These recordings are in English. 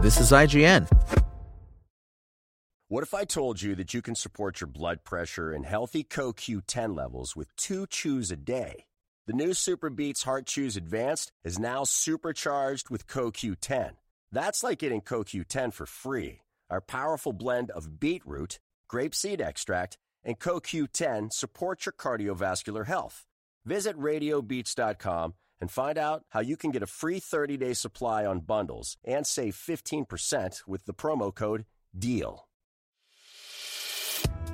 This is IGN. What if I told you that you can support your blood pressure and healthy CoQ10 levels with two chews a day? The new SuperBeets Heart Chews Advanced is now supercharged with CoQ10. That's like getting CoQ10 for free. Our powerful blend of beetroot, grapeseed extract, and CoQ10 supports your cardiovascular health. Visit radiobeats.com and find out how you can get a free 30-day supply on bundles and save 15% with the promo code DEAL.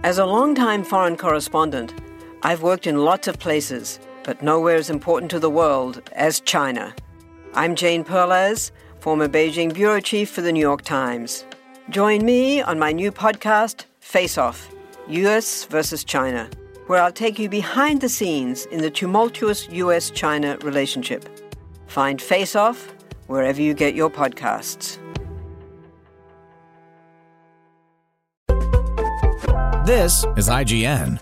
As a longtime foreign correspondent, I've worked in lots of places, but nowhere as important to the world as China. I'm Jane Perlez, former Beijing bureau chief for the New York Times. Join me on my new podcast, Face Off US versus China, where I'll take you behind the scenes in the tumultuous US China relationship. Find Face Off wherever you get your podcasts. This is IGN.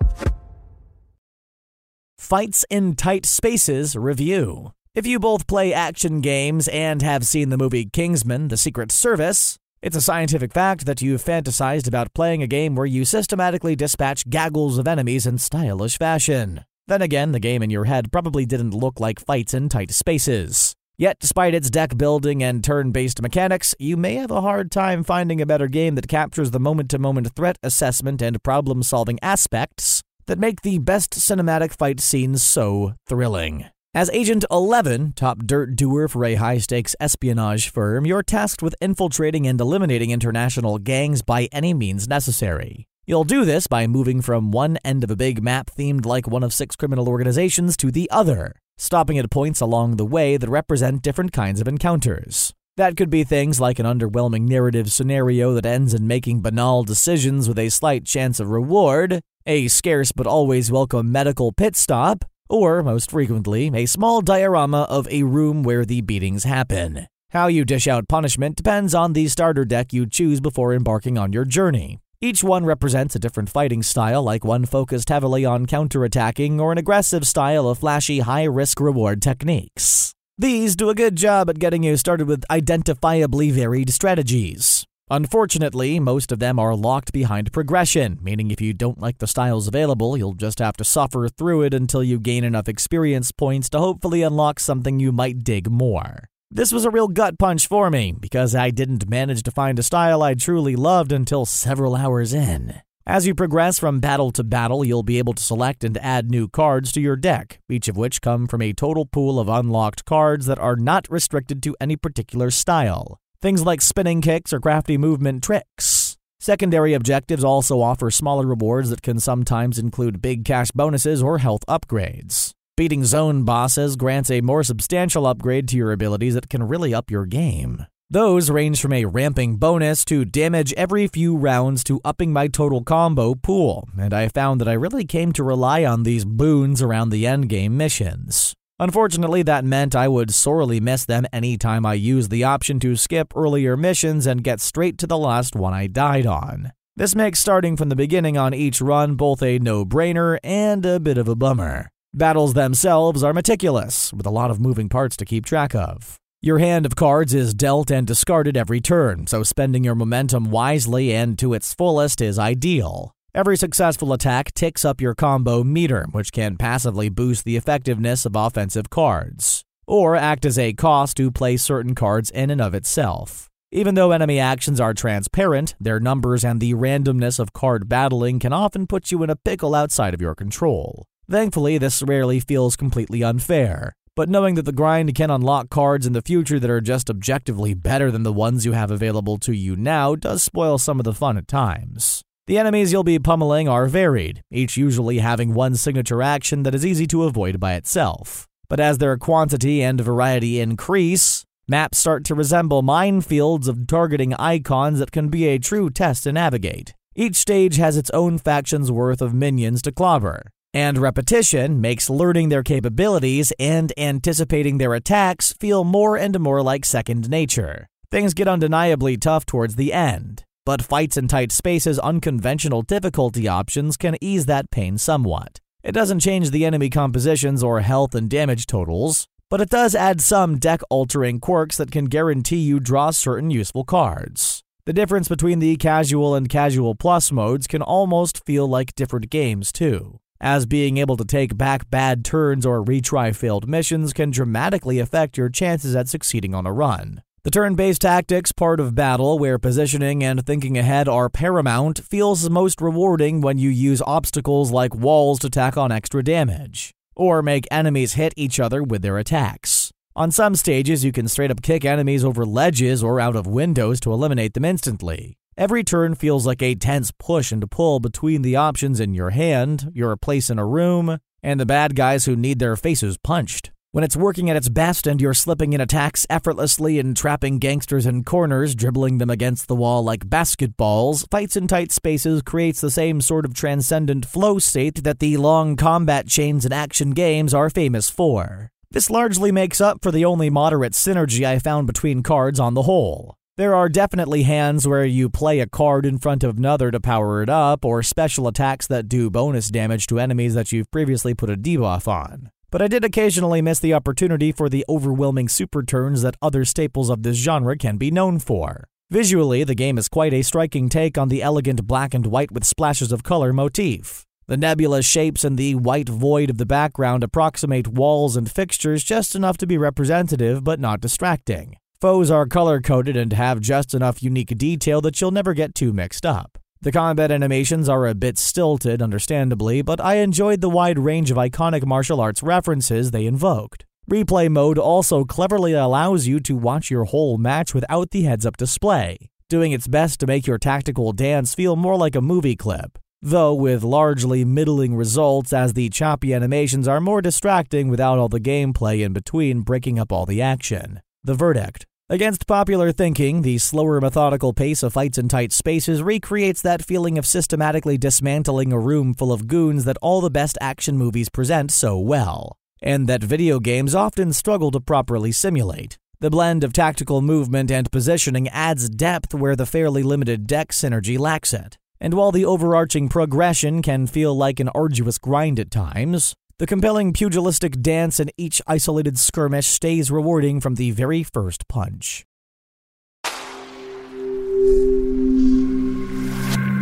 Fights in Tight Spaces Review. If you both play action games and have seen the movie Kingsman The Secret Service, it's a scientific fact that you've fantasized about playing a game where you systematically dispatch gaggles of enemies in stylish fashion. Then again, the game in your head probably didn't look like fights in tight spaces. Yet, despite its deck building and turn based mechanics, you may have a hard time finding a better game that captures the moment to moment threat assessment and problem solving aspects that make the best cinematic fight scenes so thrilling. As Agent 11, top dirt doer for a high stakes espionage firm, you're tasked with infiltrating and eliminating international gangs by any means necessary. You'll do this by moving from one end of a big map themed like one of six criminal organizations to the other, stopping at points along the way that represent different kinds of encounters. That could be things like an underwhelming narrative scenario that ends in making banal decisions with a slight chance of reward, a scarce but always welcome medical pit stop, or, most frequently, a small diorama of a room where the beatings happen. How you dish out punishment depends on the starter deck you choose before embarking on your journey. Each one represents a different fighting style, like one focused heavily on counterattacking or an aggressive style of flashy high risk reward techniques. These do a good job at getting you started with identifiably varied strategies. Unfortunately, most of them are locked behind progression, meaning if you don't like the styles available, you'll just have to suffer through it until you gain enough experience points to hopefully unlock something you might dig more. This was a real gut punch for me, because I didn't manage to find a style I truly loved until several hours in. As you progress from battle to battle, you'll be able to select and add new cards to your deck, each of which come from a total pool of unlocked cards that are not restricted to any particular style. Things like spinning kicks or crafty movement tricks. Secondary objectives also offer smaller rewards that can sometimes include big cash bonuses or health upgrades. Beating zone bosses grants a more substantial upgrade to your abilities that can really up your game. Those range from a ramping bonus to damage every few rounds to upping my total combo pool, and I found that I really came to rely on these boons around the endgame missions. Unfortunately, that meant I would sorely miss them anytime I used the option to skip earlier missions and get straight to the last one I died on. This makes starting from the beginning on each run both a no brainer and a bit of a bummer. Battles themselves are meticulous, with a lot of moving parts to keep track of. Your hand of cards is dealt and discarded every turn, so spending your momentum wisely and to its fullest is ideal. Every successful attack ticks up your combo meter, which can passively boost the effectiveness of offensive cards, or act as a cost to play certain cards in and of itself. Even though enemy actions are transparent, their numbers and the randomness of card battling can often put you in a pickle outside of your control. Thankfully, this rarely feels completely unfair, but knowing that the grind can unlock cards in the future that are just objectively better than the ones you have available to you now does spoil some of the fun at times. The enemies you'll be pummeling are varied, each usually having one signature action that is easy to avoid by itself. But as their quantity and variety increase, maps start to resemble minefields of targeting icons that can be a true test to navigate. Each stage has its own faction's worth of minions to clobber, and repetition makes learning their capabilities and anticipating their attacks feel more and more like second nature. Things get undeniably tough towards the end, but fights in tight spaces, unconventional difficulty options can ease that pain somewhat. It doesn't change the enemy compositions or health and damage totals, but it does add some deck altering quirks that can guarantee you draw certain useful cards. The difference between the casual and casual plus modes can almost feel like different games, too, as being able to take back bad turns or retry failed missions can dramatically affect your chances at succeeding on a run. The turn based tactics part of battle, where positioning and thinking ahead are paramount, feels most rewarding when you use obstacles like walls to tack on extra damage, or make enemies hit each other with their attacks. On some stages, you can straight up kick enemies over ledges or out of windows to eliminate them instantly. Every turn feels like a tense push and pull between the options in your hand, your place in a room, and the bad guys who need their faces punched. When it's working at its best and you're slipping in attacks effortlessly and trapping gangsters in corners, dribbling them against the wall like basketballs, fights in tight spaces creates the same sort of transcendent flow state that the long combat chains in action games are famous for. This largely makes up for the only moderate synergy I found between cards on the whole. There are definitely hands where you play a card in front of another to power it up, or special attacks that do bonus damage to enemies that you've previously put a debuff on but I did occasionally miss the opportunity for the overwhelming super turns that other staples of this genre can be known for. Visually, the game is quite a striking take on the elegant black and white with splashes of color motif. The nebulous shapes and the white void of the background approximate walls and fixtures just enough to be representative but not distracting. Foes are color coded and have just enough unique detail that you'll never get too mixed up. The combat animations are a bit stilted, understandably, but I enjoyed the wide range of iconic martial arts references they invoked. Replay mode also cleverly allows you to watch your whole match without the heads up display, doing its best to make your tactical dance feel more like a movie clip, though with largely middling results as the choppy animations are more distracting without all the gameplay in between breaking up all the action. The verdict Against popular thinking, the slower methodical pace of fights in tight spaces recreates that feeling of systematically dismantling a room full of goons that all the best action movies present so well, and that video games often struggle to properly simulate. The blend of tactical movement and positioning adds depth where the fairly limited deck synergy lacks it. And while the overarching progression can feel like an arduous grind at times, the compelling pugilistic dance in each isolated skirmish stays rewarding from the very first punch.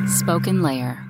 SpokenLayer.